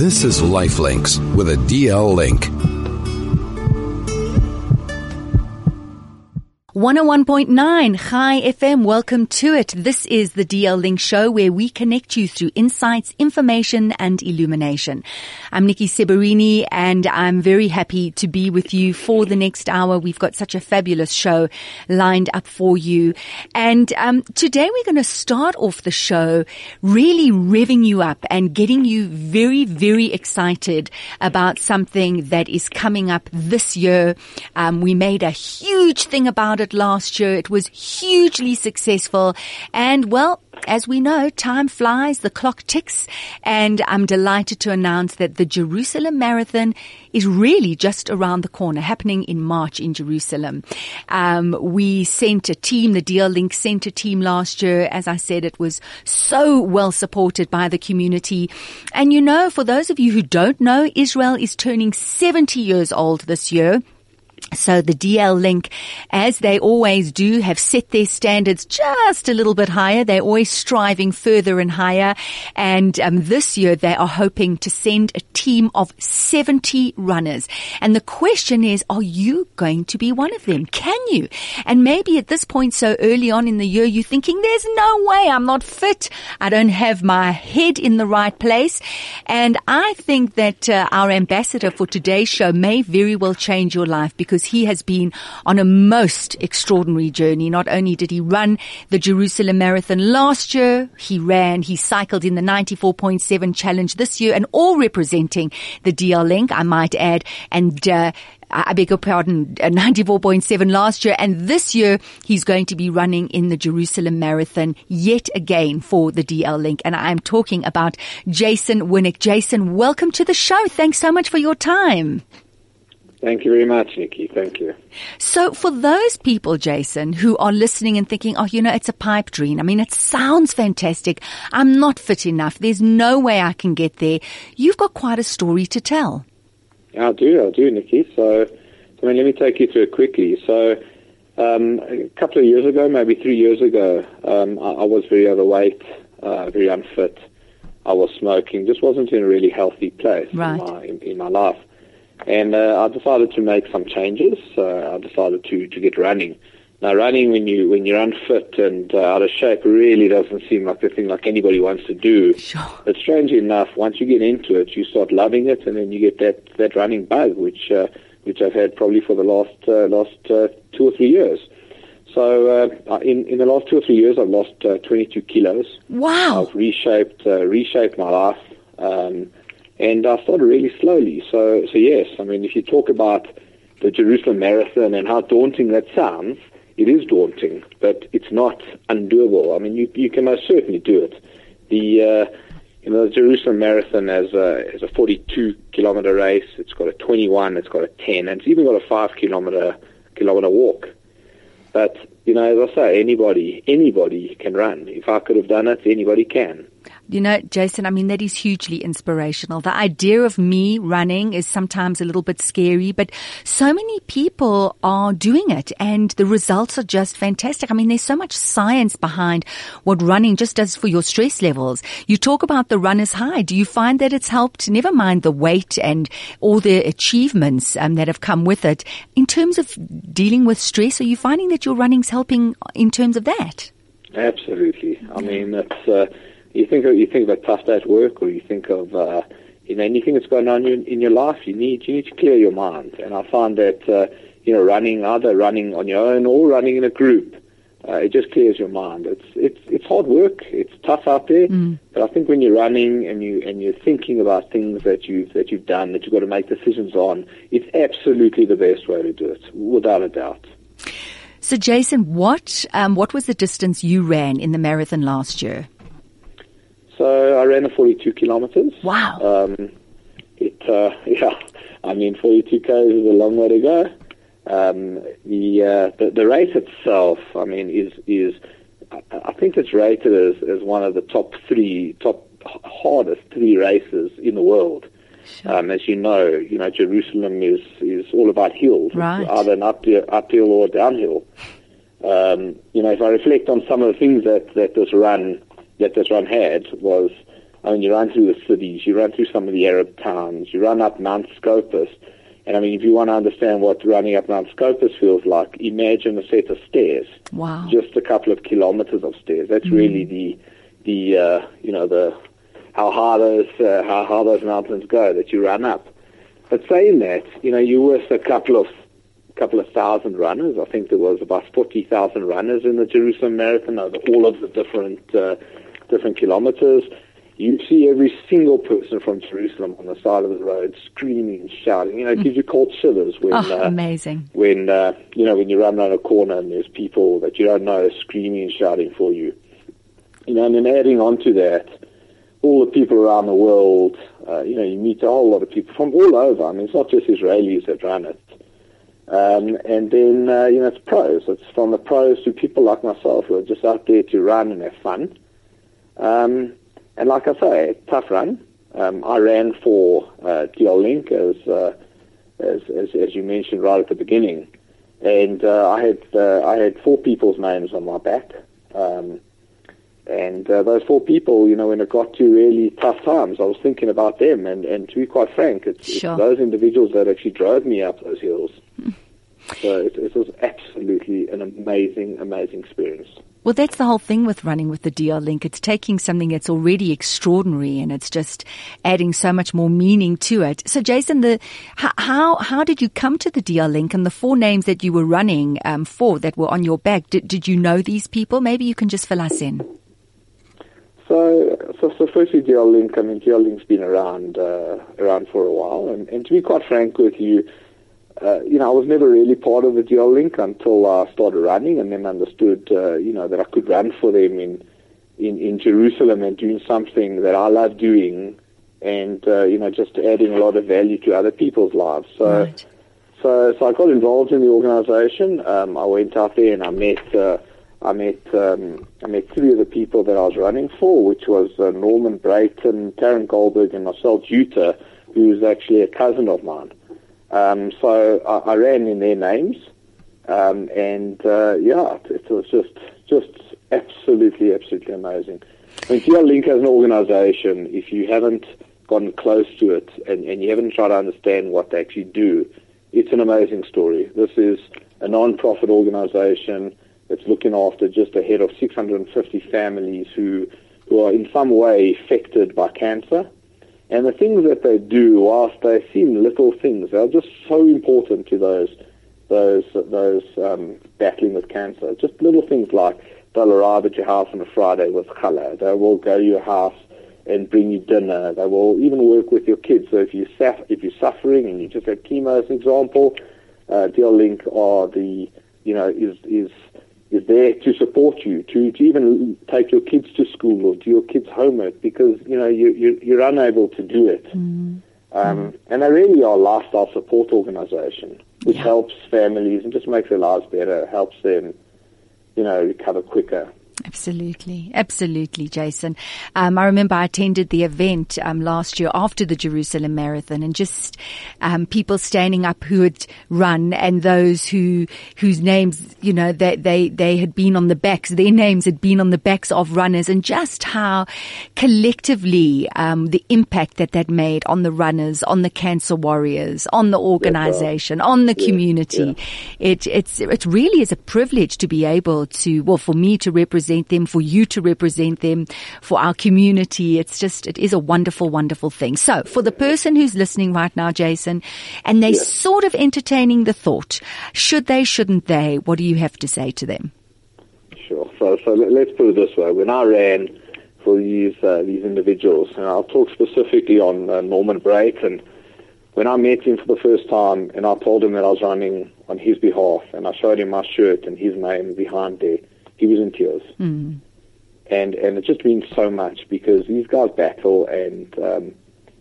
This is Lifelinks with a DL link. 101.9 Chai FM. Welcome to it. This is the DL Link show where we connect you through insights, information and illumination. I'm Nikki Seberini and I'm very happy to be with you for the next hour. We've got such a fabulous show lined up for you. And um, today we're going to start off the show really revving you up and getting you very, very excited about something that is coming up this year. Um, we made a huge thing about it last year. It was hugely successful. And well, as we know, time flies, the clock ticks, and I'm delighted to announce that the Jerusalem Marathon is really just around the corner, happening in March in Jerusalem. Um, we sent a team, the DL Link sent a team last year. As I said, it was so well supported by the community. And you know, for those of you who don't know, Israel is turning 70 years old this year. So the DL Link, as they always do, have set their standards just a little bit higher. They're always striving further and higher. And um, this year they are hoping to send a team of 70 runners. And the question is, are you going to be one of them? Can you? And maybe at this point so early on in the year, you're thinking, there's no way I'm not fit. I don't have my head in the right place. And I think that uh, our ambassador for today's show may very well change your life because because he has been on a most extraordinary journey. Not only did he run the Jerusalem Marathon last year, he ran, he cycled in the 94.7 challenge this year and all representing the DL Link, I might add. And, uh, I beg your pardon, 94.7 last year. And this year, he's going to be running in the Jerusalem Marathon yet again for the DL Link. And I'm talking about Jason Winnick. Jason, welcome to the show. Thanks so much for your time. Thank you very much, Nikki. Thank you. So for those people, Jason, who are listening and thinking, oh, you know, it's a pipe dream. I mean, it sounds fantastic. I'm not fit enough. There's no way I can get there. You've got quite a story to tell. I do. I do, Nikki. So, I mean, let me take you through it quickly. So, um, a couple of years ago, maybe three years ago, um, I, I, was very overweight, uh, very unfit. I was smoking, just wasn't in a really healthy place right. in, my, in, in my life. And uh, I decided to make some changes. Uh, I decided to, to get running. Now, running when you when you're unfit and uh, out of shape really doesn't seem like the thing like anybody wants to do. Sure. But strangely enough, once you get into it, you start loving it, and then you get that that running bug, which uh, which I've had probably for the last uh, last uh, two or three years. So uh, in in the last two or three years, I've lost uh, 22 kilos. Wow! I've reshaped uh, reshaped my life. Um, and I started really slowly. So, so yes, I mean, if you talk about the Jerusalem Marathon and how daunting that sounds, it is daunting, but it's not undoable. I mean, you, you can most certainly do it. The, uh, you know, the Jerusalem Marathon has a, has a 42 kilometer race. It's got a 21, it's got a 10, and it's even got a 5 kilometer, kilometer walk. But, you know, as I say, anybody, anybody can run. If I could have done it, anybody can. You know, Jason, I mean, that is hugely inspirational. The idea of me running is sometimes a little bit scary, but so many people are doing it and the results are just fantastic. I mean, there's so much science behind what running just does for your stress levels. You talk about the runner's high. Do you find that it's helped, never mind the weight and all the achievements um, that have come with it, in terms of dealing with stress? Are you finding that your running's helping in terms of that? Absolutely. I mean, it's, uh, you think of, you think of a tough day at work, or you think of uh, you know anything that's going on in, in your life. You need you need to clear your mind, and I find that uh, you know running either running on your own or running in a group, uh, it just clears your mind. It's it's it's hard work. It's tough out there, mm. but I think when you're running and you and you're thinking about things that you've that you've done that you've got to make decisions on, it's absolutely the best way to do it, without a doubt. So, Jason, what um, what was the distance you ran in the marathon last year? So I ran a 42 kilometers. Wow. Um, it, uh, yeah, I mean, 42 k's is a long way to go. Um, the, uh, the the race itself, I mean, is is I think it's rated as, as one of the top three, top hardest three races in the world. Sure. Um, as you know, you know Jerusalem is is all about hills, right. either an uphill, uphill or downhill. Um, you know, if I reflect on some of the things that that this run that this run had was I mean, you run through the cities, you run through some of the Arab towns, you run up Mount Scopus. And I mean, if you want to understand what running up Mount Scopus feels like, imagine a set of stairs. Wow. Just a couple of kilometers of stairs. That's mm. really the, the, uh, you know, the, how high those, uh, how high those mountains go that you run up. But saying that, you know, you with a couple of couple of thousand runners. I think there was about 40,000 runners in the Jerusalem Marathon over all of the different uh, different kilometers. You see every single person from Jerusalem on the side of the road screaming, shouting. You know, it gives you cold shivers when oh, uh, amazing. when uh, you know when you run around a corner and there's people that you don't know screaming and shouting for you. You know, and then adding on to that, all the people around the world. Uh, you know, you meet a whole lot of people from all over. I mean, it's not just Israelis that run it. Um, and then, uh, you know, it's pros. It's from the pros to people like myself who are just out there to run and have fun. Um, and like I say, tough run. Um, I ran for uh, Link as, uh, as, as, as you mentioned right at the beginning, and uh, I had uh, I had four people's names on my back, um, and uh, those four people, you know, when it got to really tough times, I was thinking about them, and, and to be quite frank, it's, sure. it's those individuals that actually drove me up those hills. So it, it, was absolutely an amazing, amazing experience. Well, that's the whole thing with running with the DL Link. It's taking something that's already extraordinary and it's just adding so much more meaning to it. So, Jason, the how how did you come to the DL Link and the four names that you were running um, for that were on your back? Did, did you know these people? Maybe you can just fill us in. So, so, so firstly, DL Link. I mean, DL Link's been around uh, around for a while, and, and to be quite frank with you uh, you know, I was never really part of the DL Link until I started running, and then understood, uh, you know, that I could run for them in, in in Jerusalem and doing something that I love doing, and uh, you know, just adding a lot of value to other people's lives. So, right. so, so I got involved in the organization. Um, I went out there and I met. Uh, I met um, I met three of the people that I was running for, which was uh, Norman Brayton, Taryn Goldberg, and Marcel Juter, who is actually a cousin of mine. Um, so I, I, ran in their names, um, and uh, yeah, it, it, was just just absolutely absolutely amazing. I mean, Link as an organisation, if you haven't gotten close to it and, and you haven't tried to understand what they actually do, it's an amazing story. This is a non-profit organisation that's looking after just ahead of 650 families who who are in some way affected by cancer. And the things that they do, whilst they seem little things, they're just so important to those those those um, battling with cancer. Just little things like they'll arrive at your house on a Friday with challah. They will go to your house and bring you dinner. They will even work with your kids. So if you if you're suffering and you just had chemo, as an example, uh, DL Link are the you know is is is there to support you, to, to even take your kids to school or do your kids' homework because, you know, you, you, you're unable to do it. Mm. Um, and they really are a lifestyle support organization, which yeah. helps families and just makes their lives better, helps them, you know, recover quicker. Absolutely, absolutely, Jason. Um, I remember I attended the event um, last year after the Jerusalem Marathon, and just um, people standing up who had run, and those who whose names, you know, they they they had been on the backs, their names had been on the backs of runners, and just how collectively um, the impact that that made on the runners, on the cancer warriors, on the organization, on the community. Yeah. It it's it really is a privilege to be able to, well, for me to represent represent them, for you to represent them, for our community. It's just, it is a wonderful, wonderful thing. So for the person who's listening right now, Jason, and they're yes. sort of entertaining the thought, should they, shouldn't they? What do you have to say to them? Sure. So, so let's put it this way. When I ran for these, uh, these individuals, and I'll talk specifically on uh, Norman Brayton, when I met him for the first time and I told him that I was running on his behalf and I showed him my shirt and his name behind there, he was in tears. Mm. And and it just means so much because these guys battle and um,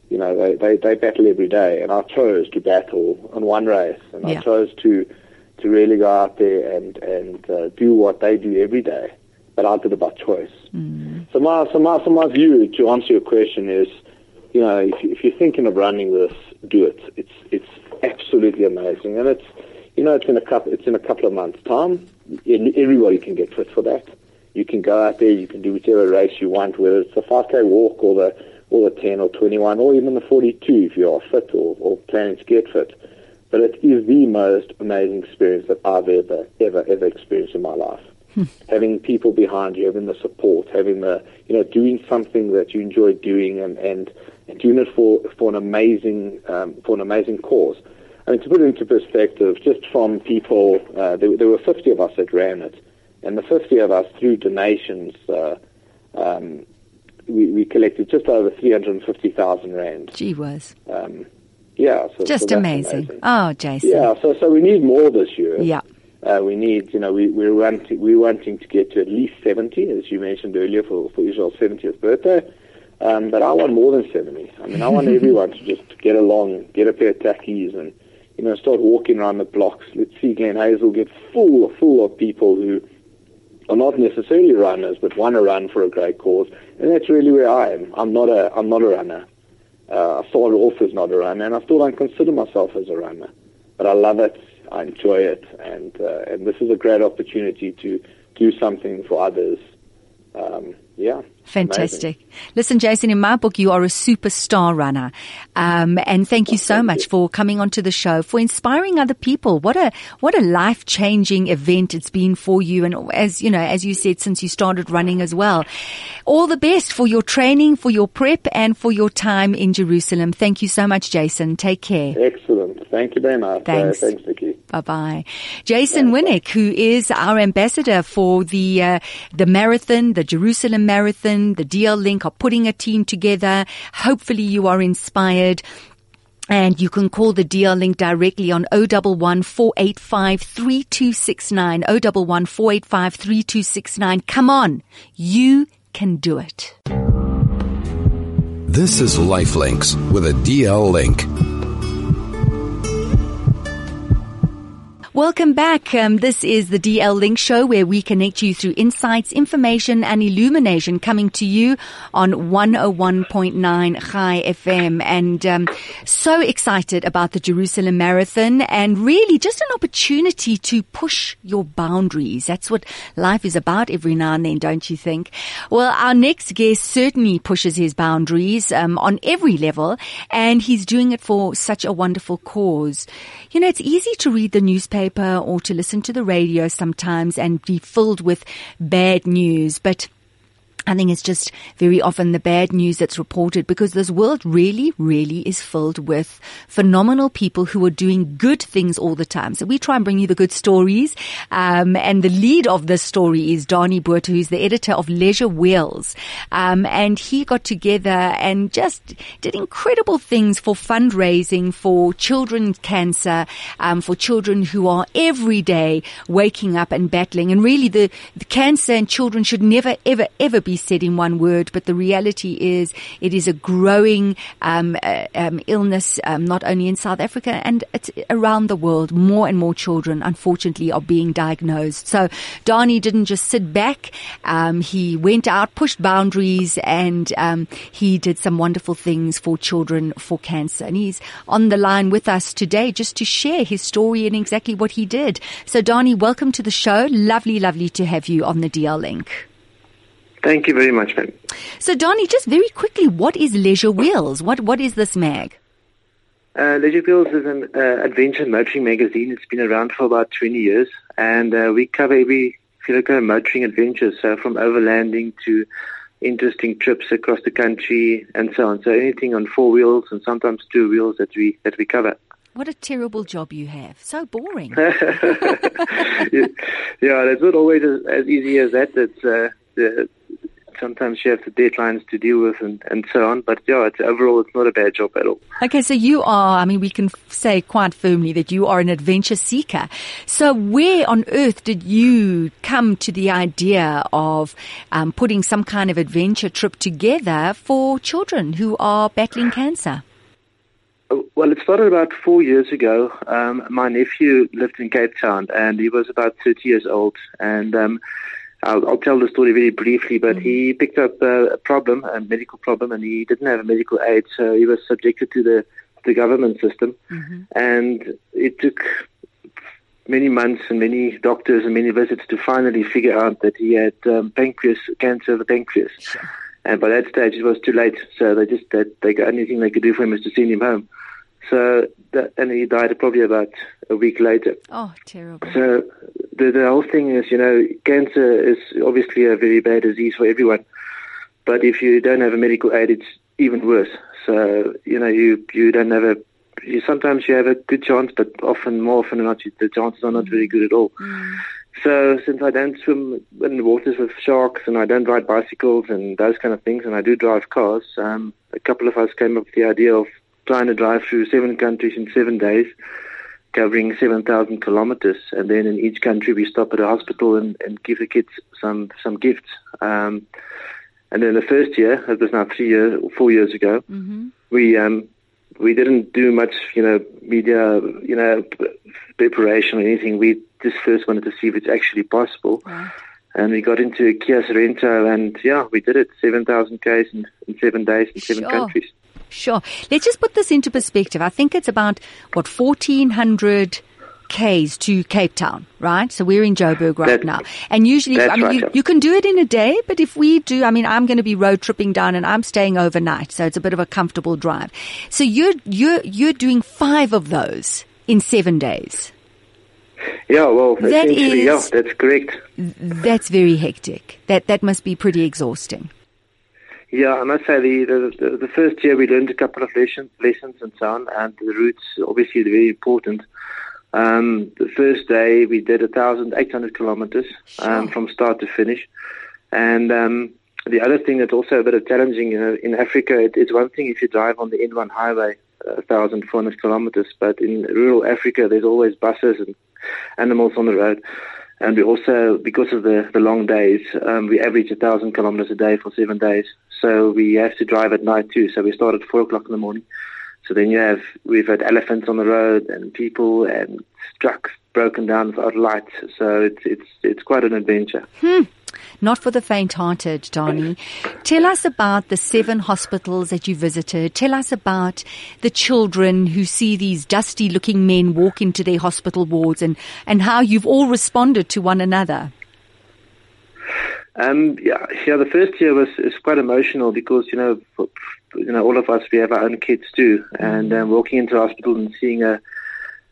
you know they, they, they battle every day and I chose to battle on one race and yeah. I chose to to really go out there and and uh, do what they do every day. But I did it by choice. Mm. So my so my so my view to answer your question is, you know, if, if you're thinking of running this, do it. It's it's absolutely amazing, and it's you know it's in a couple it's in a couple of months' time everybody can get fit for that. You can go out there, you can do whichever race you want, whether it's a 5K walk or the or the 10 or 21 or even the 42 if you are fit or, or planning to get fit. But it is the most amazing experience that I've ever, ever, ever experienced in my life. Hmm. having people behind you, having the support, having the, you know, doing something that you enjoy doing and, and, and doing it for, for an amazing, um, for an amazing cause. I mean, to put it into perspective, just from people, uh, there, there, were 50 of us that ran it, and the 50 of us, through donations, uh, um, we, we, collected just over 350,000 rand. Gee whiz. Um, yeah. So, just so amazing. amazing. Oh, Jason. Yeah, so, so we need more this year. Yeah. Uh, we need, you know, we, we're, wanting, we're wanting to get to at least 70, as you mentioned earlier, for, for Israel's 70th birthday. Um, but I want more than 70. I mean, I want everyone to just get along, get a pair of tackies and, you know, start walking around the blocks. Let's see Glen Hazel get full, full of people who are not necessarily runners, but want to run for a great cause. And that's really where I am. I'm not a, I'm not a runner. Uh, I started off as not a runner, and I still don't consider myself as a runner. But I love it. I enjoy it, and uh, and this is a great opportunity to do something for others. Um, yeah. Fantastic. Amazing. Listen, Jason, in my book, you are a superstar runner. Um, and thank you so thank much you. for coming onto the show, for inspiring other people. What a, what a life changing event it's been for you. And as, you know, as you said, since you started running as well. All the best for your training, for your prep and for your time in Jerusalem. Thank you so much, Jason. Take care. Excellent. Thank you very much. Thanks. Uh, thanks, Nikki. Bye bye. Jason Winnick, who is our ambassador for the, uh, the marathon, the Jerusalem marathon, the DL Link are putting a team together. Hopefully you are inspired. And you can call the DL link directly on 011 485 3269. 011 485 3269. Come on. You can do it. This is Lifelinks with a DL link. Welcome back. Um, this is the DL Link Show where we connect you through insights, information and illumination coming to you on 101.9 Chai FM. And um, so excited about the Jerusalem Marathon and really just an opportunity to push your boundaries. That's what life is about every now and then, don't you think? Well, our next guest certainly pushes his boundaries um, on every level and he's doing it for such a wonderful cause. You know, it's easy to read the newspaper newspaper or to listen to the radio sometimes and be filled with bad news. But I think it's just very often the bad news that's reported because this world really, really is filled with phenomenal people who are doing good things all the time. So we try and bring you the good stories. Um, and the lead of this story is Donnie Botha, who's the editor of Leisure Wheels. Um, and he got together and just did incredible things for fundraising for children cancer, um, for children who are every day waking up and battling. And really the, the cancer and children should never, ever, ever be said in one word, but the reality is it is a growing um, uh, um, illness, um, not only in South Africa and around the world. More and more children, unfortunately, are being diagnosed. So Donnie didn't just sit back; um, he went out, pushed boundaries, and um, he did some wonderful things for children for cancer. And he's on the line with us today just to share his story and exactly what he did. So Donnie, welcome to the show. Lovely, lovely to have you on the DL Link. Thank you very much, ma'am. So, Donnie, just very quickly, what is Leisure Wheels? What What is this mag? Uh, Leisure Wheels is an uh, adventure motoring magazine. It's been around for about 20 years, and uh, we cover every kind of motoring adventures, so from overlanding to interesting trips across the country and so on. So anything on four wheels and sometimes two wheels that we that we cover. What a terrible job you have. So boring. yeah, it's not always as, as easy as that. It's uh, the sometimes you have the deadlines to deal with and, and so on. But yeah, it's, overall, it's not a bad job at all. Okay, so you are, I mean, we can say quite firmly that you are an adventure seeker. So where on earth did you come to the idea of um, putting some kind of adventure trip together for children who are battling cancer? Well, it started about four years ago. Um, my nephew lived in Cape Town and he was about 30 years old. And um, I'll, I'll, tell the story very briefly, but mm-hmm. he picked up a problem, a medical problem, and he didn't have a medical aid, so he was subjected to the the government system, mm-hmm. and it took many months and many doctors and many visits to finally figure out that he had um, pancreas cancer of the pancreas. Sure. And by that stage, it was too late. So they just that they the only thing they could do for him was to send him home. So that, and he died probably about a week later. Oh, terrible. So the the whole thing is, you know, cancer is obviously a very bad disease for everyone. But if you don't have a medical aid, it's even worse. So you know, you you don't have a you, sometimes you have a good chance, but often, more often than not, the chances are not very good at all. Mm. So since I don't swim in the waters with sharks and I don't ride bicycles and those kind of things, and I do drive cars, um, a couple of us came up with the idea of trying to drive through seven countries in seven days, covering 7,000 kilometers. And then in each country, we stop at a hospital and, and give the kids some, some gifts. Um, and then the first year, it was now three years, four years ago, Mm-hmm. we um, we didn't do much, you know, media, you know, preparation or anything. We just first wanted to see if it's actually possible. Right. And we got into a Kia Sorento, and yeah, we did it 7,000 Ks in, in seven days in seven Sure. countries. Sure. Let's just put this into perspective. I think it's about, what, 1,400 Ks to Cape Town, right? So we're in Joburg right That- now. And usually, I mean, right, you, you can do it in a day, but if we do, I mean, I'm going to be road tripping down and I'm staying overnight. So it's a bit of a comfortable drive. So you're, you're, you're doing five of those in seven days. Yeah, well, That essentially, yeah, that's correct. That's very hectic. That, that must be pretty exhausting. Yeah, I must say the, the the first year we learned a couple of lessons, lessons and so on, and the routes obviously very important. Um, the first day we did 1,800 kilometers um, Sure. from start to finish, and um, the other thing that's also a bit of challenging, you know, in Africa, it, it's one thing if you drive on the N1 highway, uh, 1,400 kilometers, but in rural Africa, there's always buses and animals on the road. And we also, because of the, the long days, um, we average a thousand kilometers a day for seven days. So we have to drive at night too. So we start at four o'clock in the morning. So then you have, we've had elephants on the road and people and trucks broken down without lights. So it's, it's, it's quite an adventure. Hmm. Not for the faint-hearted, Donnie. Tell us about the seven hospitals that you visited. Tell us about the children who see these dusty-looking men walk into their hospital wards and, and how you've all responded to one another. Um, yeah, yeah. The first year was is quite emotional because you know, for, you know, all of us we have our own kids too, and um, walking into hospital and seeing a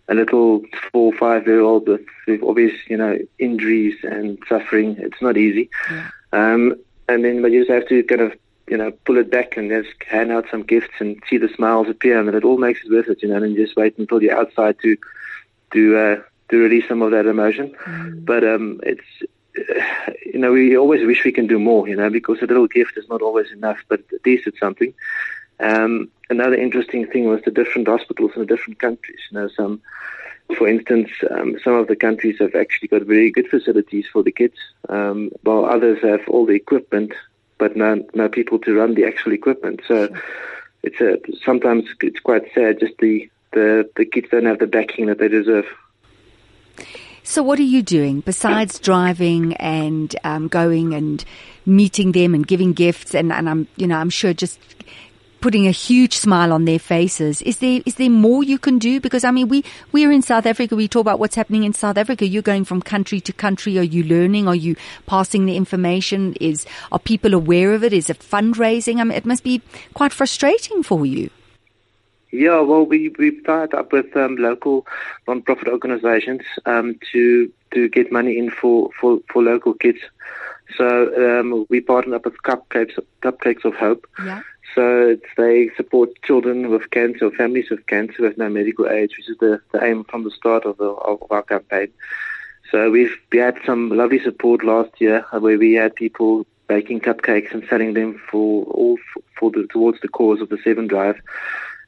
a little four or five year old with, with obvious you know injuries and suffering, it's not easy. Yeah. Um, and then but you just have to kind of you know pull it back and just hand out some gifts and see the smiles appear, and it all makes it worth it. You know, and just wait until you're outside to to uh, to release some of that emotion. But um, it's you know, we always wish we can do more, you know, because a little gift is not always enough, but at least it's something. Um, another interesting thing was the different hospitals in the different countries. You know, some, for instance, um, some of the countries have actually got very good facilities for the kids, um, while others have all the equipment, but no, no people to run the actual equipment. So it's a, sometimes it's quite sad. Just the, the, the kids don't have the backing that they deserve. So what are you doing besides driving and um, going and meeting them and giving gifts and, and I'm you know I'm sure just putting a huge smile on their faces. Is there is there more you can do? Because I mean we we're in South Africa. We talk about what's happening in South Africa. You're going from country to country. Are you learning? Are you passing the information? Is are people aware of it? Is it fundraising? I mean, it must be quite frustrating for you. Yeah, well, we we've tied up with um, local non-profit organisations um, to to get money in for, for, for local kids. So um, we partnered up with Cupcakes Cupcakes of Hope. Yeah. So it's, they support children with cancer, families with cancer with no medical aid, which is the, the aim from the start of, the, of our campaign. So we've we had some lovely support last year uh, where we had people baking cupcakes and selling them for all for the towards the cause of the Seven Drive.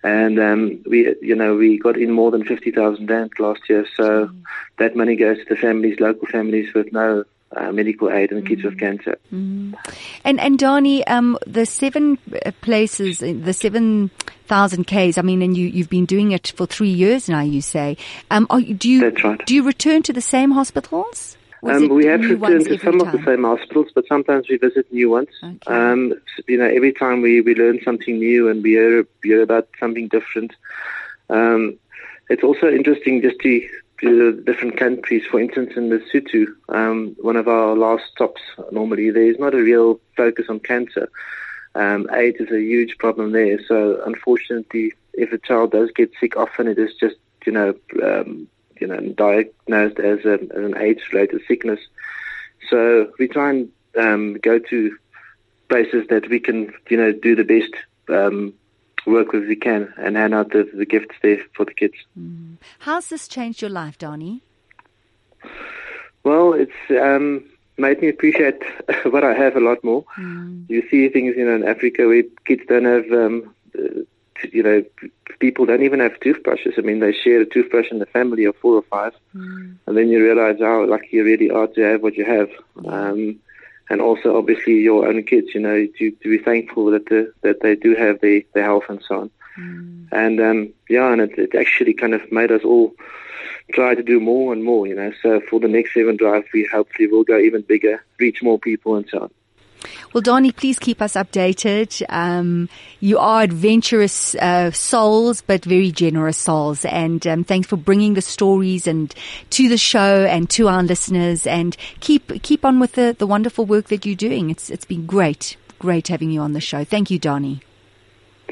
And um, we, you know, we got in more than fifty thousand rand last year. So that money goes to the families, local families with no uh, medical aid and kids with cancer. And and Donnie, um, the seven uh, places, uh, the seven thousand k's. I mean, and you you've been doing it for three years now. You say, um, are, do you That's right. do you return to the same hospitals? Um, we have returned to some of the same hospitals, but sometimes we visit new ones. Okay. Um, you know, every time we, we learn something new and we hear, we hear about something different. Um, it's also interesting just to to the different countries. For instance, in Lesotho, um, one of our last stops, normally there is not a real focus on cancer. um, AIDS is a huge problem there. So unfortunately, if a child does get sick, often it is just you know um, you know diagnosed as, a, as an age-related sickness. So we try and um, go to places that we can you know do the best um, work with we can and hand out the, the gifts there for the kids. Mm. How's this changed your life, Donnie? Well, it's um, made me appreciate what I have a lot more. Mm. You see things, you know, in Africa where kids don't have, um, you know, people don't even have toothbrushes. I mean, they share a toothbrush in the family of four or five, mm. and then you realize how lucky you really are to have what you have. Um, and also, obviously, your own kids. You know, to, to be thankful that the, that they do have the, the health and so on. Mm. And um, yeah, and it, it actually kind of made us all try to do more and more, you know. So for the next seven drive, we hopefully will go even bigger, reach more people and so on. Well, Donnie, please keep us updated. Um, you are adventurous uh, souls, but very generous souls. And um, thanks for bringing the stories and to the show and to our listeners. And keep keep on with the, the wonderful work that you're doing. It's it's been great, great having you on the show. Thank you, Donnie.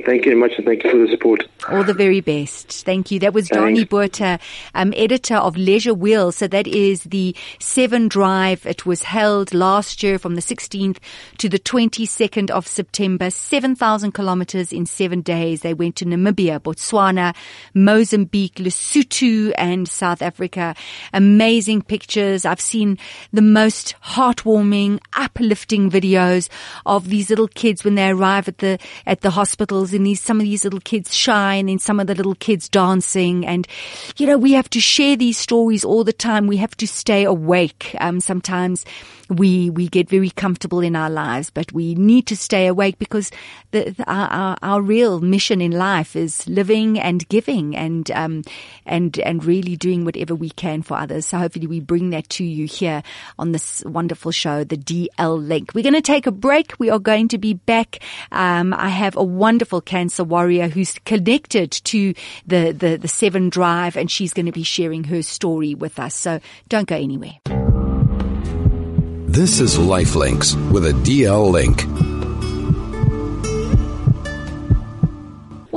Thank you very much and thank you for the support. All the very best. Thank you. That was Donnie Botha, um, editor of Leisure Wheel. So that is the Seven Drive. It was held last year from the 16th to the 22nd of September. 7,000 kilometers in seven days. They went to Namibia, Botswana, Mozambique, Lesotho and South Africa. Amazing pictures. I've seen the most heartwarming, uplifting videos of these little kids when they arrive at the, at the hospitals and these, some of these little kids shy and some of the little kids dancing. And, you know, we have to share these stories all the time. We have to stay awake. Um, sometimes we, we get very comfortable in our lives, but we need to stay awake because the, the our, our, our, real mission in life is living and giving and, um, and, and really doing whatever we can for others. So hopefully we bring that to you here on this wonderful show, the DL Link. We're going to take a break. We are going to be back. Um, I have a wonderful cancer warrior who's connected to the, the, the Seven Drive and she's going to be sharing her story with us. So don't go anywhere. This is Lifelinks with a DL link.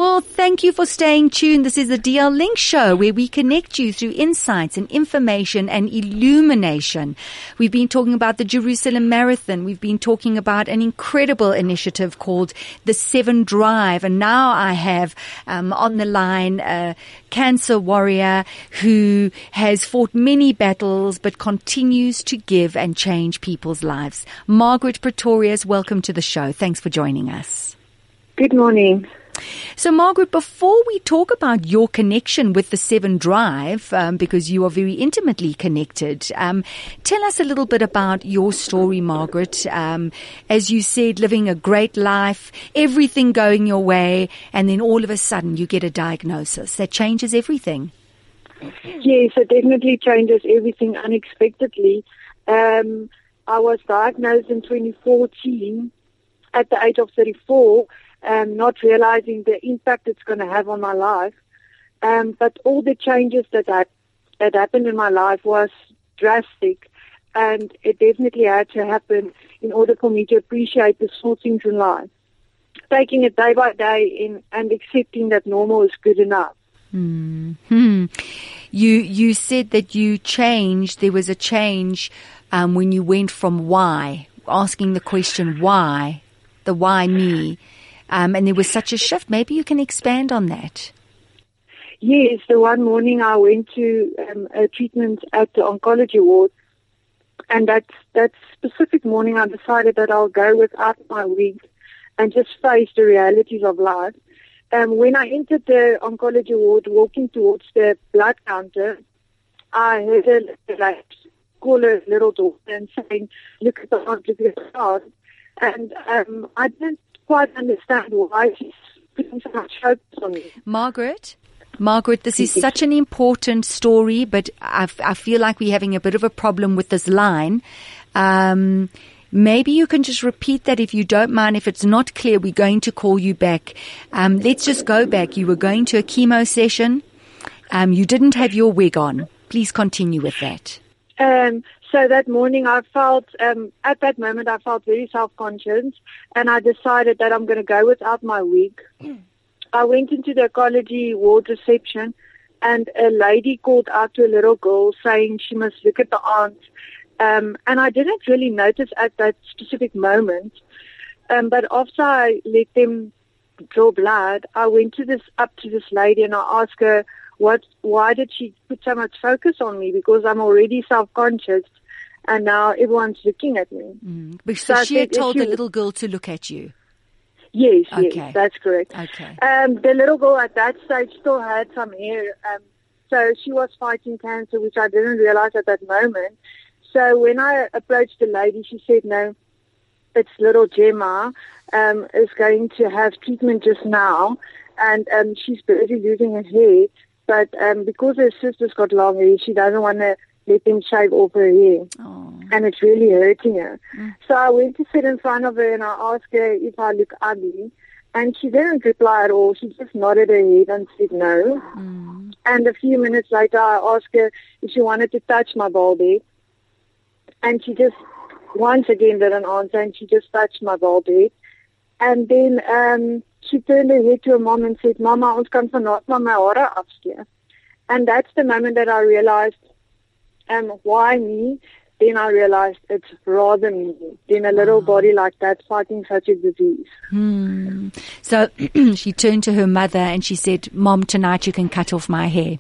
Well, thank you for staying tuned. This is the DL Link Show where we connect you through insights and information and illumination. We've been talking about the Jerusalem Marathon. We've been talking about an incredible initiative called the Seven Drive. And now I have um, on the line a cancer warrior who has fought many battles but continues to give and change people's lives. Margaret Pretorius, welcome to the show. Thanks for joining us. Good morning. So, Margaret, before we talk about your connection with the Seven Drive, um, because you are very intimately connected, um, tell us a little bit about your story, Margaret. Um, as you said, living a great life, everything going your way, and then all of a sudden you get a diagnosis that changes everything. Yes, it definitely changes everything unexpectedly. Um, I was diagnosed in 2014 at the age of 34 um, not realizing the impact it's going to have on my life. Um, but all the changes that, I, that happened in my life was drastic, and it definitely had to happen in order for me to appreciate the small things in life. Taking it day by day in, and accepting that normal is good enough. Hmm. You you said that you changed. There was a change um, when you went from why, asking the question why, the why me, um, and there was such a shift. Maybe you can expand on that. Yes, the one morning I went to um, a treatment at the oncology ward, and that that specific morning I decided that I'll go without my wig and just face the realities of life. Um, when I entered the oncology ward, walking towards the blood counter, I heard a like call a little daughter and saying, "Look at the heart, look at the heart," and um, I didn't quite understand why she's putting so much hope on me. Margaret? Margaret, this is such an important story, but I, I feel like we're having a bit of a problem with this line. Um, maybe you can just repeat that if you don't mind. If it's not clear, we're going to call you back. Um, let's just go back. You were going to a chemo session. Um, you didn't have your wig on. Please continue with that. Um, So that morning I felt, um, at that moment I felt very self-conscious and I decided that I'm going to go without my wig. I went into the oncology ward reception and a lady called out to a little girl saying she must look at the aunt. Um, and I didn't really notice at that specific moment. Um, but after I let them draw blood, I went to this up to this lady and I asked her what why did she put so much focus on me because I'm already self conscious and now everyone's looking at me. Mm. Because so she had told the little girl to look at you. Yes, okay. yes, that's correct. Okay. Um, the little girl at that stage still had some hair, um, so she was fighting cancer, which I didn't realize at that moment. So when I approached the lady, she said, "No, it's little Gemma um, is going to have treatment just now, and um, she's busy losing her hair. But um, because her sister's got long hair, she doesn't want to let them shave off her hair. Oh. And it's really hurting her. Mm. So I went to sit in front of her and I asked her if I look ugly. And she didn't reply at all. She just nodded her head and said no. Mm. And a few minutes later, I asked her if she wanted to touch my bald head. And she just once again didn't answer and she just touched my bald head. And then um, she turned her head to her mom and said, Mama, ons kan vanavond maar my hare afskeer. And that's the moment that I realized um, why me? Then I realized it's rather me than a little body like that fighting such a disease. Hmm. So she turned to her mother and she said, Mom, tonight you can cut off my hair.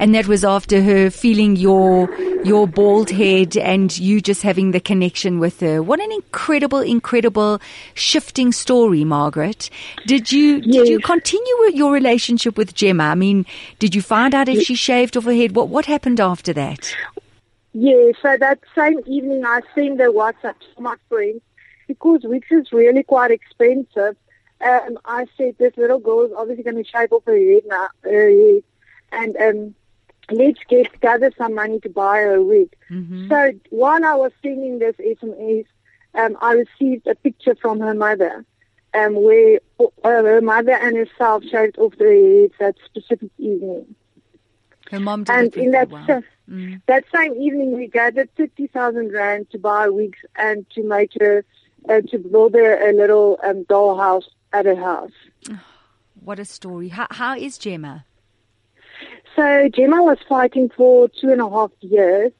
And that was after her feeling your, your bald head and you just having the connection with her. What an incredible, incredible shifting story, Margaret. Did you, yes. did you continue with your relationship with Gemma? I mean, did you find out if yes. she shaved off her head? What, what happened after that? Yeah, so that same evening I sent a WhatsApp to my friends because wigs is really quite expensive. Um, I said this little girl is obviously going to shave off her head now, her head, and um, let's get gather some money to buy her a wig. Mm-hmm. So while I was sending this SMS, um, I received a picture from her mother, um, where uh, her mother and herself shaved off their heads that specific evening. Her mom did and in that well. mm. that same evening, we gathered fifty thousand rand to buy wigs and to make her uh, to build her a little um, dollhouse at her house. what a story! How, how is Gemma? So Gemma was fighting for two and a half years,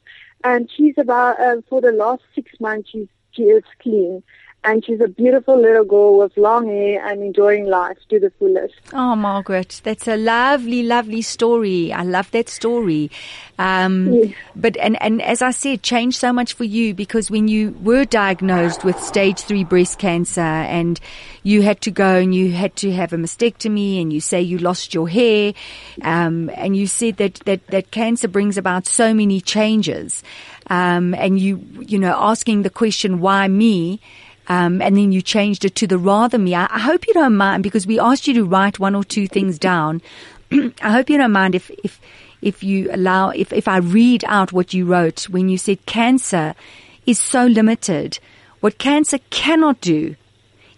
and she's about uh, for the last six months she's she is clean and she's a beautiful little girl with long hair and enjoying life to the fullest. Oh, Margaret, that's a lovely, lovely story. I love that story. Um, yes. But and and as I said, changed so much for you because when you were diagnosed with stage three breast cancer and you had to go and you had to have a mastectomy and you say you lost your hair, um, and you said that that that cancer brings about so many changes, um, and you you know asking the question why me um, and then you changed it to the rather me. I, I, hope you don't mind because we asked you to write one or two things down. I hope you don't mind if, if, if you allow, if, if I read out what you wrote when you said cancer is so limited. What cancer cannot do,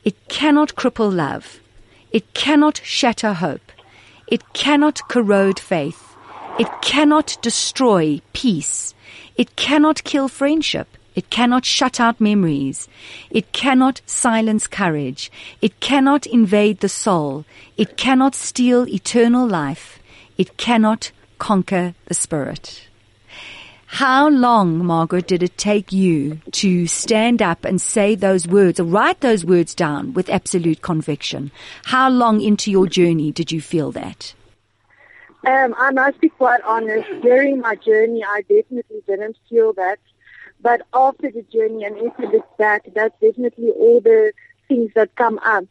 it cannot cripple love. It cannot shatter hope. It cannot corrode faith. It cannot destroy peace. It cannot kill friendship. It cannot shut out memories. It cannot silence courage. It cannot invade the soul. It cannot steal eternal life. It cannot conquer the spirit. How long, Margaret, did it take you to stand up and say those words or write those words down with absolute conviction? How long into your journey did you feel that? Um, I must be quite honest. During my journey, I definitely didn't feel that. But after the journey and if you look back, that's definitely all the things that come up.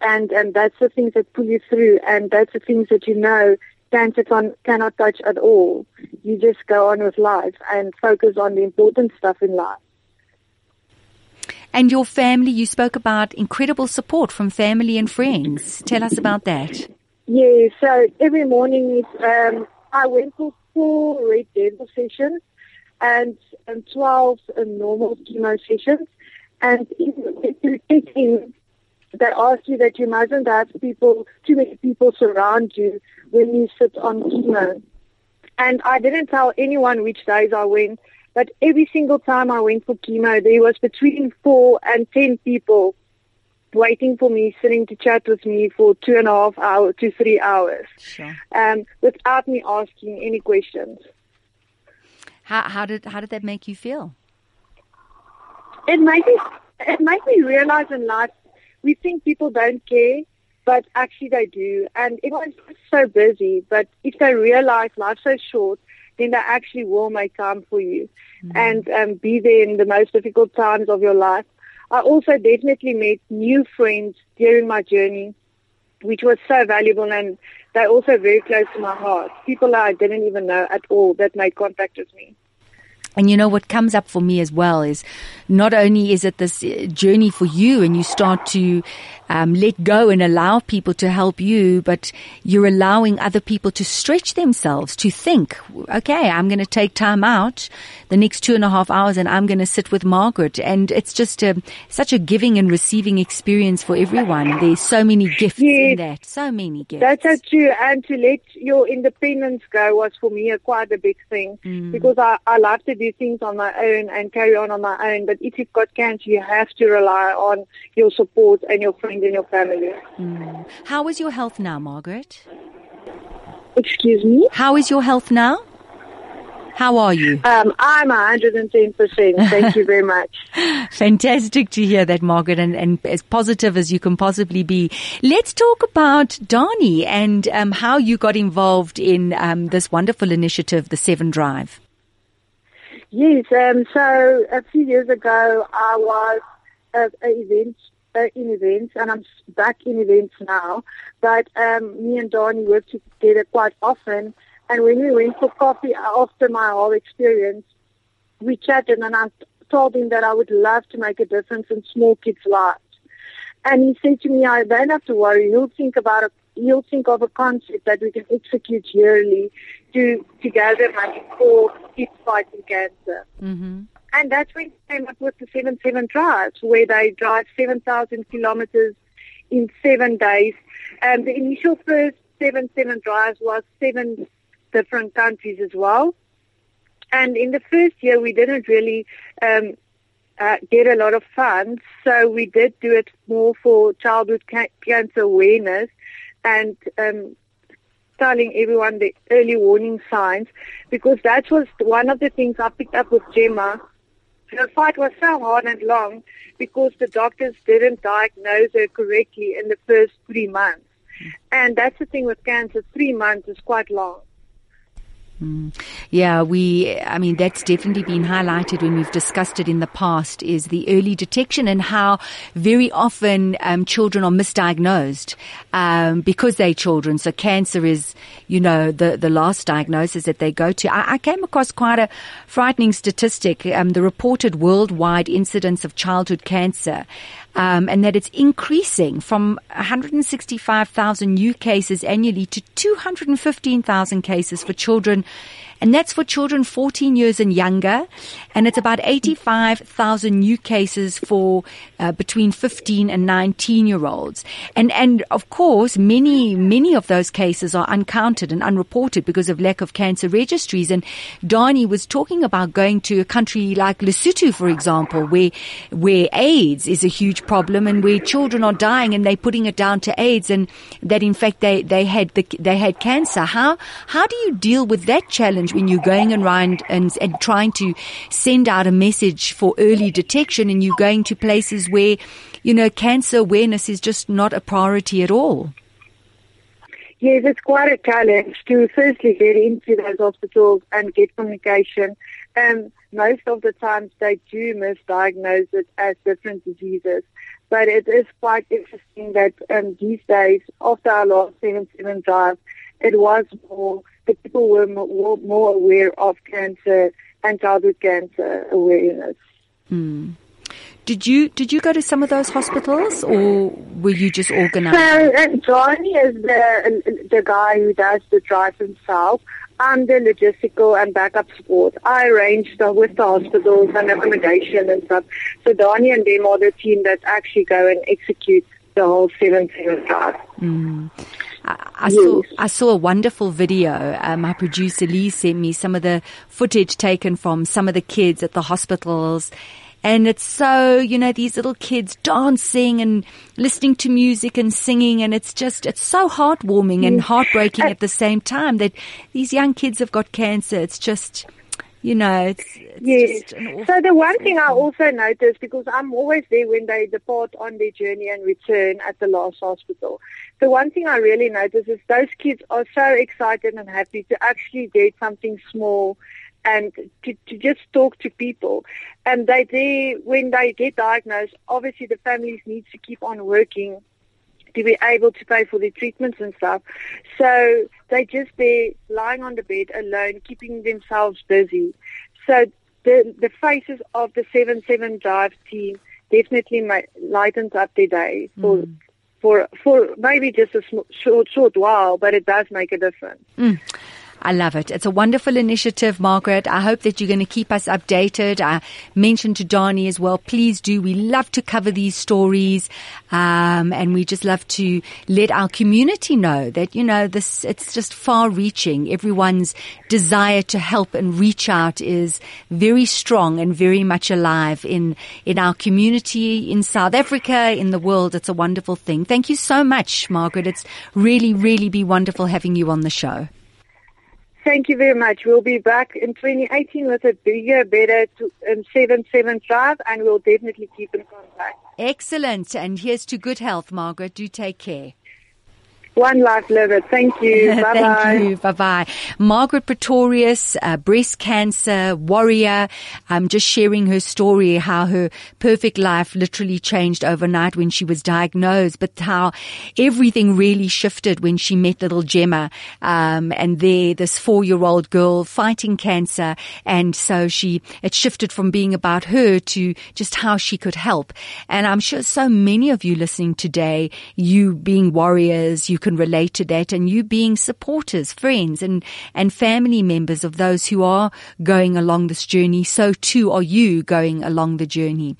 And, and that's the things that pull you through and that's the things that you know cancer can, cannot touch at all. You just go on with life and focus on the important stuff in life. And your family, you spoke about incredible support from family and friends. Tell us about that. Yeah, so every morning um, I went for four red devil sessions and, and 12 normal chemo sessions. And if you take in, they ask you that you mustn't have people, too many people surround you when you sit on chemo. And I didn't tell anyone which days I went. But every single time I went for chemo, there was between four and ten people waiting for me, sitting to chat with me for two and a half hours to three hours, Sure. um, without me asking any questions. How, how did how did that make you feel? It made me it made me realize in life we think people don't care, but actually they do. And everyone's so busy, but if they realize life's so short, then they actually will make time for you and um, be there in the most difficult times of your life. I also definitely met new friends during my journey, which was so valuable and they're also very close to my heart. People I didn't even know at all that made contact with me. And you know what comes up for me as well is not only is it this uh, journey for you and you start to um, let go and allow people to help you, but you're allowing other people to stretch themselves to think, okay, I'm going to take time out the next two and a half hours and I'm going to sit with Margaret. And it's just a, such a giving and receiving experience for everyone. There's so many gifts in Yes. that. So many gifts. That's so true. And to let your independence go was for me a quite a big thing because I, I like to do things on my own and carry on on my own. But if you've got cancer, you have to rely on your support and your friends and your family. How is your health now, Margaret? Excuse me? How is your health now? How are you? Um, I'm 110%. Thank you very much. Fantastic to hear that, Margaret, and, and as positive as you can possibly be. Let's talk about Dani and um, how you got involved in um, this wonderful initiative, the Seven Drive. Yes, um, so a few years ago I was at an event, uh, in events, and I'm back in events now. But um, me and Donnie work together quite often, and when we went for coffee after my whole experience, we chatted, and I told him that I would love to make a difference in small kids' lives. And he said to me, I don't have to worry. He'll think about a, he'll think of a concept that we can execute yearly to together make for kids fighting cancer. Mm-hmm. And that's when they came up with the 7-7 drives, where they drive 7,000 kilometers in seven days. And the initial first 7-7 drives was seven different countries as well. And in the first year, we didn't really um, uh, get a lot of funds, so we did do it more for childhood ca- cancer awareness and um, telling everyone the early warning signs, because that was one of the things I picked up with Gemma. The fight was so hard and long because the doctors didn't diagnose her correctly in the first three months. Hmm. And that's the thing with cancer, three months is quite long. Yeah, we, I mean, that's definitely been highlighted when we've discussed it in the past is the early detection and how very often um, children are misdiagnosed um, because they're children. So cancer is, you know, the, the last diagnosis that they go to. I, I came across quite a frightening statistic, um, the reported worldwide incidence of childhood cancer. Um, and that it's increasing from 165,000 new cases annually to 215,000 cases for children. And that's for children 14 years and younger. And it's about 85,000 new cases for uh, between 15 and 19 year olds. And, and of course, many, many of those cases are uncounted and unreported because of lack of cancer registries. And Dani was talking about going to a country like Lesotho, for example, where, where AIDS is a huge problem and where children are dying and they're putting it down to AIDS and that in fact they, they had the, they had cancer. How, how do you deal with that challenge when you're going around and, and trying to send out a message for early detection and you're going to places where, you know, cancer awareness is just not a priority at all? Yes, it's quite a challenge to firstly get into those hospitals and get communication. Um, most of the times they do misdiagnose it as different diseases. But it is quite interesting that um, these days, after our last 7-7 drive, it was more, the people were more, more aware of cancer and childhood cancer awareness. Hmm. Did you did you go to some of those hospitals, or were you just So, organized? and Johnny is the the guy who does the drive himself. I'm the logistical and backup support. I arrange the, with the hospitals and accommodation and stuff. So Donnie and them are the team that actually go and execute the whole seven seven drive. Hmm. I I saw I saw a wonderful video. Uh, my producer Lee sent me some of the footage taken from some of the kids at the hospitals. And it's so, you know, these little kids dancing and listening to music and singing. And it's just, it's so heartwarming and heartbreaking at the same time that these young kids have got cancer. It's just, you know, it's, it's yes. So the one thing I also noticed, because I'm always there when they depart on their journey and return at the last hospital, the one thing I really notice is those kids are so excited and happy to actually get something small and to, to just talk to people. And they, they, when they get diagnosed, obviously the families need to keep on working to be able to pay for their treatments and stuff. So they just there lying on the bed alone, keeping themselves busy. So the the faces of the seven seven drive team definitely lightens up their day for mm. for for maybe just a short short while, but it does make a difference. Mm. I love it. It's a wonderful initiative, Margaret. I hope that you're going to keep us updated. I mentioned to Donnie as well. Please do. We love to cover these stories. Um, and we just love to let our community know that, you know, this, it's just far reaching. Everyone's desire to help and reach out is very strong and very much alive in, in our community, in South Africa, in the world. It's a wonderful thing. Thank you so much, Margaret. It's really, really be wonderful having you on the show. Thank you very much. We'll be back in 2018 with a bigger, better um, 775 and we'll definitely keep in contact. Excellent. And here's to good health, Margaret. Do take care. One life lived. Thank you. Bye Thank you. Bye bye. Margaret Pretorius, uh, breast cancer warrior, I'm um, just sharing her story, how her perfect life literally changed overnight when she was diagnosed, but how everything really shifted when she met little Gemma, um, and there, this four-year-old girl fighting cancer, and so she, it shifted from being about her to just how she could help. And I'm sure so many of you listening today, you being warriors, you can relate to that and you being supporters, friends and, and family members of those who are going along this journey. So too are you going along the journey.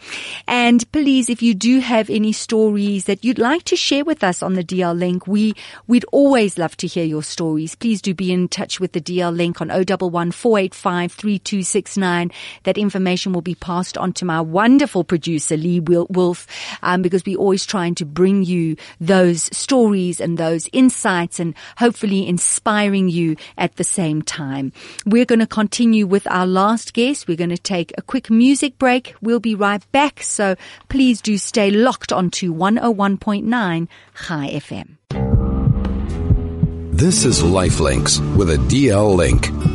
And please, if you do have any stories that you'd like to share with us on the DL link, we, we'd always love to hear your stories. Please do be in touch with the DL link on 011 485 3269. That information will be passed on to my wonderful producer, Lee Wolf, um, because we're always trying to bring you those stories and those those insights and hopefully inspiring you at the same time. We're going to continue with our last guest. We're going to take a quick music break. We'll be right back. So please do stay locked onto 101.9 Chai FM. This is Lifelinks with a DL link.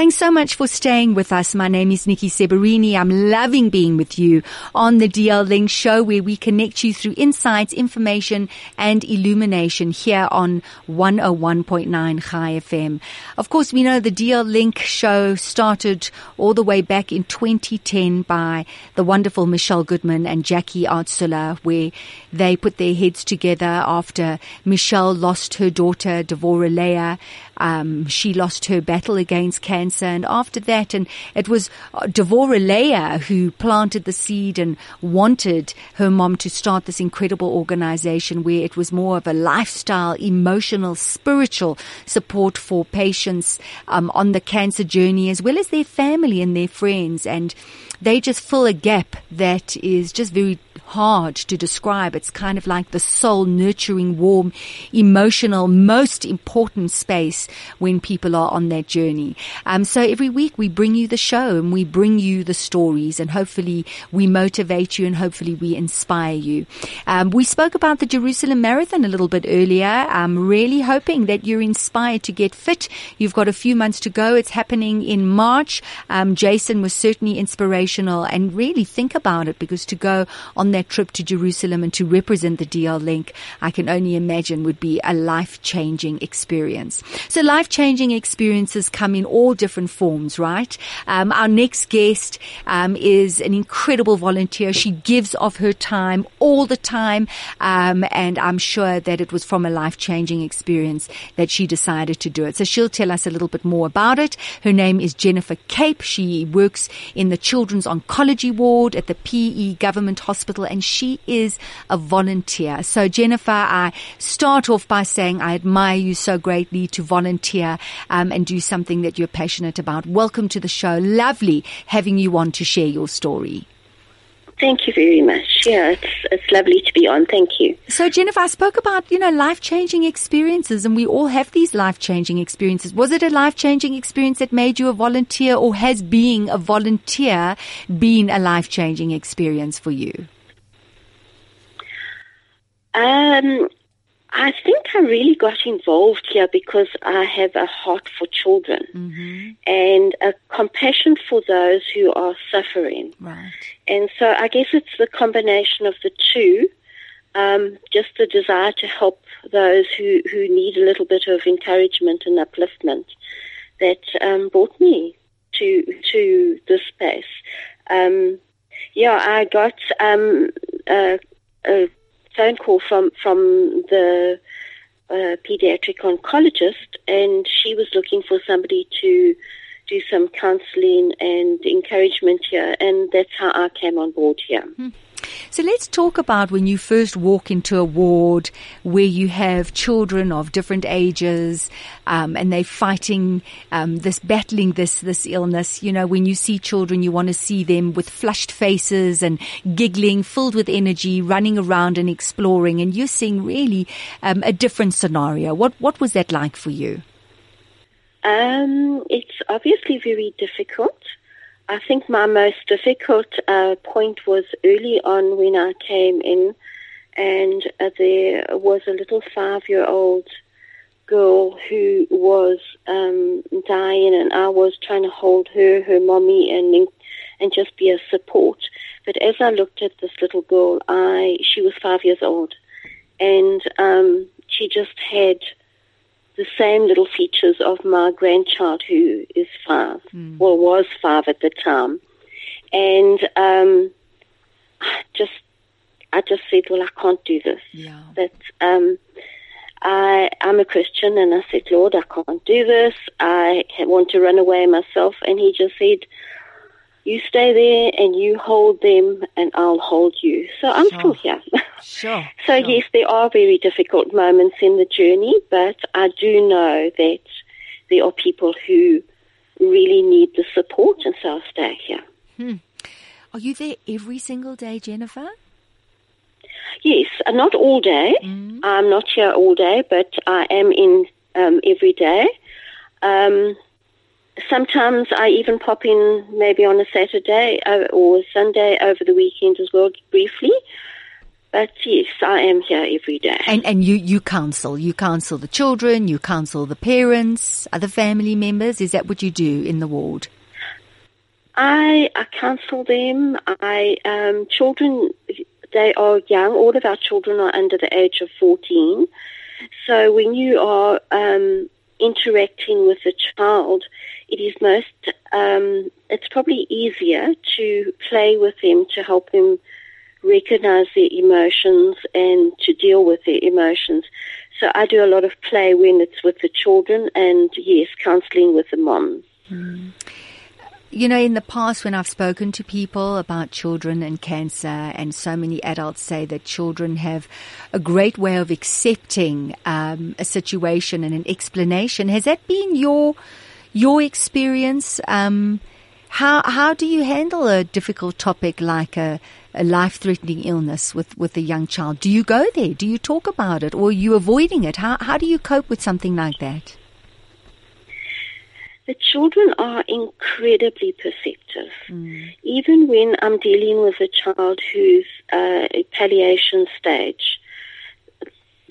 Thanks so much for staying with us. My name is Nikki Seberini. I'm loving being with you on the DL Link show where we connect you through insights, information and illumination here on 101.9 Chai FM. Of course, we know the DL Link show started all the way back in 2010 by the wonderful Michelle Goodman and Jackie Artsula where they put their heads together after Michelle lost her daughter, Devora Leah. Um, she lost her battle against cancer, and after that, and it was uh, Devora Leah who planted the seed and wanted her mom to start this incredible organization where it was more of a lifestyle, emotional, spiritual support for patients um, on the cancer journey, as well as their family and their friends, and they just fill a gap that is just very hard to describe. It's kind of like the soul nurturing, warm, emotional, most important space when people are on that journey. Um, so every week we bring you the show and we bring you the stories and hopefully we motivate you and hopefully we inspire you. Um, we spoke about the Jerusalem Marathon a little bit earlier. I'm really hoping that you're inspired to get fit. You've got a few months to go. It's happening in March. Um, Jason was certainly inspirational and really think about it because to go on that trip to Jerusalem and to represent the DL link, I can only imagine would be a life changing experience. So so life-changing experiences come in all different forms, right? Um, our next guest um, is an incredible volunteer. She gives of her time all the time, um, and I'm sure that it was from a life-changing experience that she decided to do it. So she'll tell us a little bit more about it. Her name is Jennifer Cape. She works in the Children's Oncology Ward at the PE Government Hospital, and she is a volunteer. So Jennifer, I start off by saying I admire you so greatly to volunteer um, and do something that you're passionate about. Welcome to the show. Lovely having you on to share your story. Thank you very much. Yeah, it's it's lovely to be on. Thank you. So Jennifer, I spoke about, you know, life-changing experiences and we all have these life-changing experiences. Was it a life-changing experience that made you a volunteer or has being a volunteer been a life-changing experience for you? Um, I think I really got involved here because I have a heart for children Mm-hmm. and a compassion for those who are suffering. Right. And so I guess it's the combination of the two, um, just the desire to help those who, who need a little bit of encouragement and upliftment that um, brought me to to this space. Um, yeah, I got um, a, a phone call from from the uh, pediatric oncologist, and she was looking for somebody to do some counselling and encouragement here, and that's how I came on board here. So let's talk about when you first walk into a ward where you have children of different ages, um, and they're fighting um, this, battling this this illness. You know, when you see children, you want to see them with flushed faces and giggling, filled with energy, running around and exploring. And you're seeing really um, a different scenario. What what was that like for you? Um, it's obviously very difficult. I think my most difficult uh, point was early on when I came in, and uh, there was a little five-year-old girl who was um, dying, and I was trying to hold her, her mommy, and and just be a support. But as I looked at this little girl, I she was five years old, and um, she just had the same little features of my grandchild who is five, Mm. well, was five at the time. And um, I just, I just said, well, I can't do this. Yeah. That um, I, I'm a Christian, and I said, Lord, I can't do this. I want to run away myself. And He just said, you stay there and you hold them, and I'll hold you. So I'm Sure. still here. Sure. So sure. yes, there are very difficult moments in the journey, but I do know that there are people who really need the support, and so I'll stay here. Are you there every single day, Jennifer? Yes, uh, not all day. I'm not here all day, but I am in um, every day. Um, sometimes I even pop in maybe on a Saturday uh, or Sunday over the weekend as well, briefly. But yes, I am here every day. And and you you counsel, you counsel the children, you counsel the parents, other family members. Is that what you do in the ward? I, I counsel them. I um, children. They are young. All of our children are under the age of fourteen. So when you are um, interacting with a child, it is most. Um, it's probably easier to play with them to help them recognize their emotions and to deal with their emotions. So I do a lot of play when it's with the children, and yes, counseling with the moms. You know, in the past, when I've spoken to people about children and cancer, and so many adults say that children have a great way of accepting um, a situation and an explanation. Has that been your your experience? Um, how how do you handle a difficult topic like a, a life threatening illness with, with a young child? Do you go there? Do you talk about it, or are you avoiding it? How how do you cope with something like that? The children are incredibly perceptive. Even when I'm dealing with a child who's uh, a palliation stage,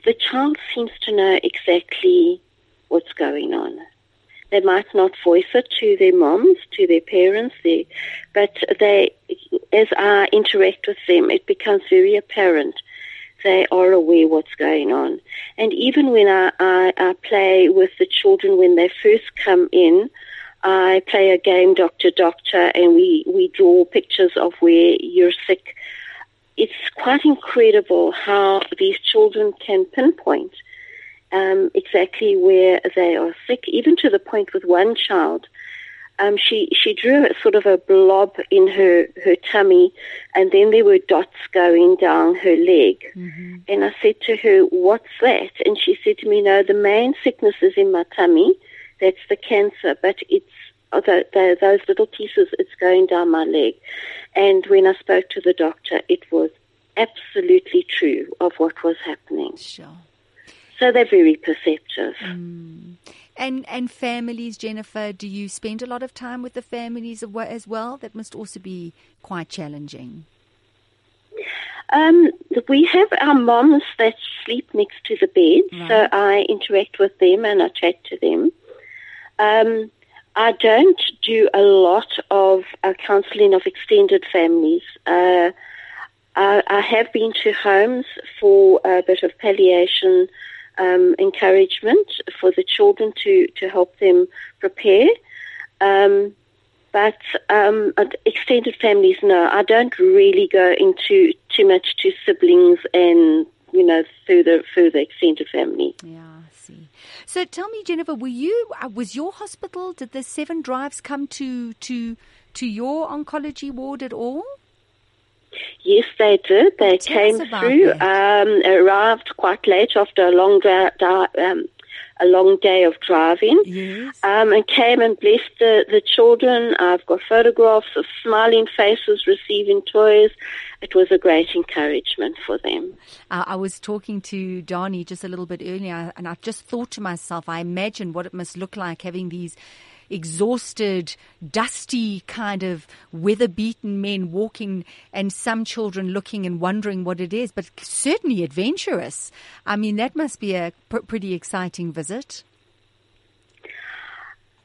the child seems to know exactly what's going on. They might not voice it to their moms, to their parents, they, but they, as I interact with them, it becomes very apparent they are aware what's going on. And even when I, I, I play with the children when they first come in, I play a game, Doctor Doctor, and we, we draw pictures of where you're sick. It's quite incredible how these children can pinpoint um, exactly where they are sick, even to the point with one child um, she she drew a sort of a blob in her her tummy, and then there were dots going down her leg. Mm-hmm. And I said to her, "What's that?" And she said to me, "No, the main sickness is in my tummy. That's the cancer, but it's." Oh, the, the, those little pieces, it's going down my leg. And when I spoke to the doctor, it was absolutely true of what was happening. Sure. So they're very perceptive. Mm. And and families, Jennifer, do you spend a lot of time with the families as well? That must also be quite challenging. Um, we have our moms that sleep next to the bed, right. so I interact with them and I chat to them. Um, I don't do a lot of uh, counselling of extended families. Uh, I, I, have been to homes for a bit of palliation um, encouragement for the children to, to help them prepare. Um, but um, extended families, no, I don't really go into too much to siblings and you know further further extended family. Yeah, I see. So tell me, Jennifer, were you uh, was your hospital? Did the seven drives come to to to your oncology ward at all? Yes, they did. They Tell came through, um, arrived quite late after a long dra- um, a long day of driving, yes. um, and came and blessed the, the children. I've got photographs of smiling faces receiving toys. It was a great encouragement for them. Uh, I was talking to Donnie just a little bit earlier, and I just thought to myself, I imagine what it must look like having these exhausted, dusty kind of weather beaten men walking and some children looking and wondering what it is, but certainly adventurous. I mean, that must be a pr- pretty exciting visit.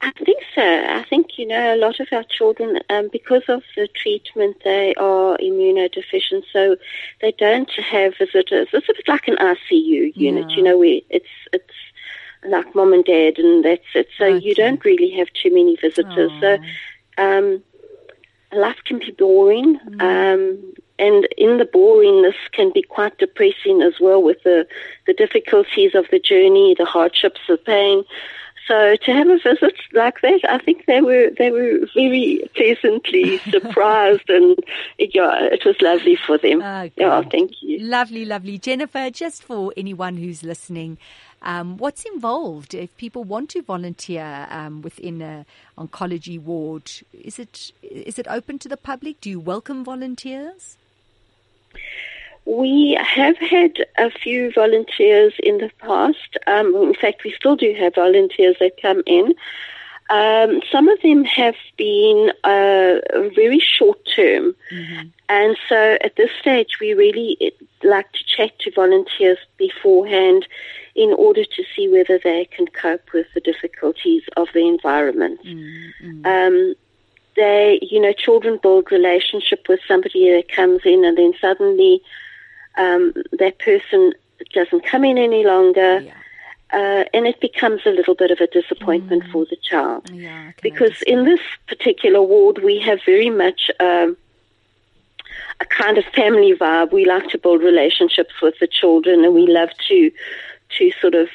I think so. I think, you know, a lot of our children, um, because of the treatment, they are immunodeficient, so they don't have visitors. It's a bit like an ICU unit, yeah. you know, where it's, it's like mom and dad, and that's it. So okay. you don't really have too many visitors. Aww. So um, life can be boring, mm. um, and in the boringness can be quite depressing as well with the the difficulties of the journey, the hardships, the pain. So to have a visit like that, I think they were they were very pleasantly surprised, and yeah, it was lovely for them. Oh, yeah, thank you. Lovely, lovely, Jennifer. Just for anyone who's listening, um, what's involved if people want to volunteer um, within an oncology ward? Is it is it open to the public? Do you welcome volunteers? We have had a few volunteers in the past. Um, in fact, we still do have volunteers that come in. Um, some of them have been uh, very short term. Mm-hmm. And so at this stage, we really like to chat to volunteers beforehand in order to see whether they can cope with the difficulties of the environment. Mm-hmm. Um, they, you know, children build relationship with somebody that comes in and then suddenly um, that person doesn't come in any longer. Yeah. Uh, and it becomes a little bit of a disappointment mm. for the child. Yeah, because in this particular ward, we have very much um, a kind of family vibe. We like to build relationships with the children, and we love to to sort of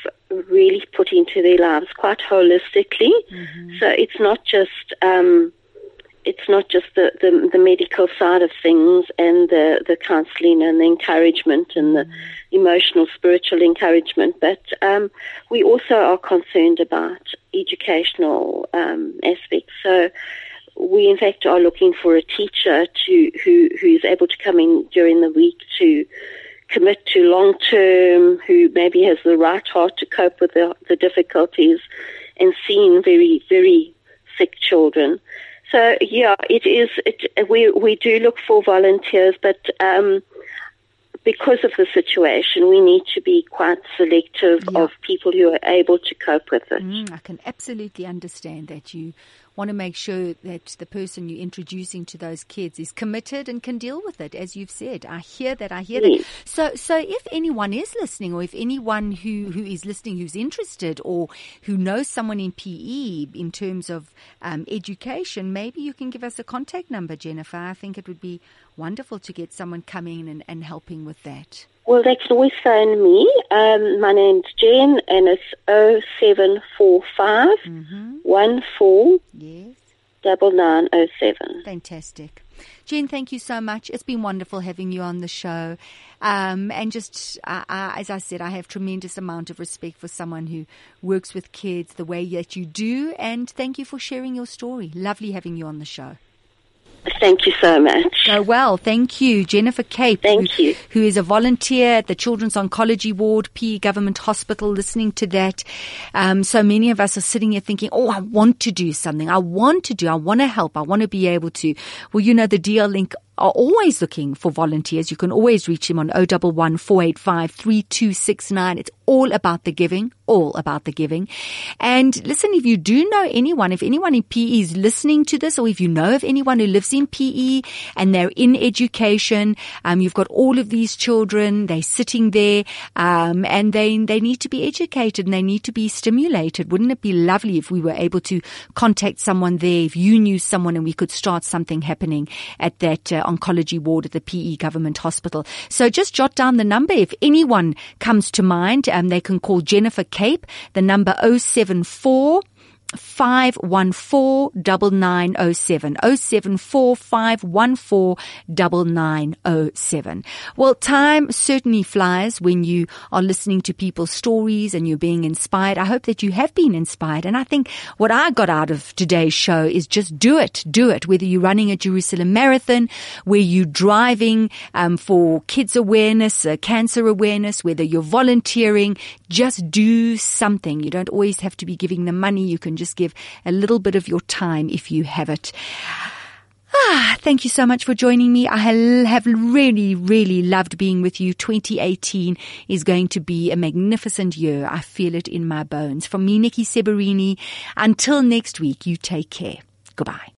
really put into their lives quite holistically. Mm-hmm. So it's not just um, it's not just the, the, the medical side of things and the the counselling and the encouragement and the mm-hmm. emotional spiritual encouragement, but um, we also are concerned about educational um, aspects. So we in fact are looking for a teacher to who who is able to come in during the week to commit to long term, who maybe has the right heart to cope with the, the difficulties and seeing very, very sick children. So yeah, it is. It, we we do look for volunteers, but um, because of the situation, we need to be quite selective yeah. of people who are able to cope with it. Mm, I can absolutely understand that you want to make sure that the person you're introducing to those kids is committed and can deal with it, as you've said. I hear that. I hear Yes. that. So, so if anyone is listening, or if anyone who who is listening who's interested, or who knows someone in PE in terms of um, education, maybe you can give us a contact number, Jennifer. I think it would be wonderful to get someone coming and, and helping with that. Well, they can always phone me. Um, my name's Jen, and it's 0745 14 Yes. double nine oh seven. Fantastic. Jen, thank you so much. It's been wonderful having you on the show. Um, and just, uh, uh, as I said, I have tremendous amount of respect for someone who works with kids the way that you do. And thank you for sharing your story. Lovely having you on the show. Thank you so much. Go well. Thank you. Jennifer Cape. Thank who, you. Who is a volunteer at the Children's Oncology Ward, PE Government Hospital, listening to that. Um, so many of us are sitting here thinking, oh, I want to do something. I want to do, I want to help. I want to be able to. Well, you know, the DL link are always looking for volunteers. You can always reach him on 011 485 3269. It's all about the giving, all about the giving. And listen, if you do know anyone, if anyone in PE is listening to this, or if you know of anyone who lives in PE and they're in education, um, you've got all of these children, they're sitting there, um, and they, they need to be educated and they need to be stimulated. Wouldn't it be lovely if we were able to contact someone there, if you knew someone and we could start something happening at that uh, oncology ward at the PE government hospital. So just jot down the number. If anyone comes to mind, Um, they can call Jennifer Cape, the number 074 514 9907. 074 514 9907. Well, time certainly flies when you are listening to people's stories and you're being inspired. I hope that you have been inspired. And I think what I got out of today's show is just do it. Do it. Whether you're running a Jerusalem marathon, where you're driving um, for kids awareness, uh, cancer awareness, whether you're volunteering, just do something. You don't always have to be giving them money. You can just give a little bit of your time if you have it. Ah, thank you so much for joining me. I have really, really loved being with you. 2018 is going to be a magnificent year. I feel it in my bones. From me, Nikki Seberini. Until next week, you take care. Goodbye.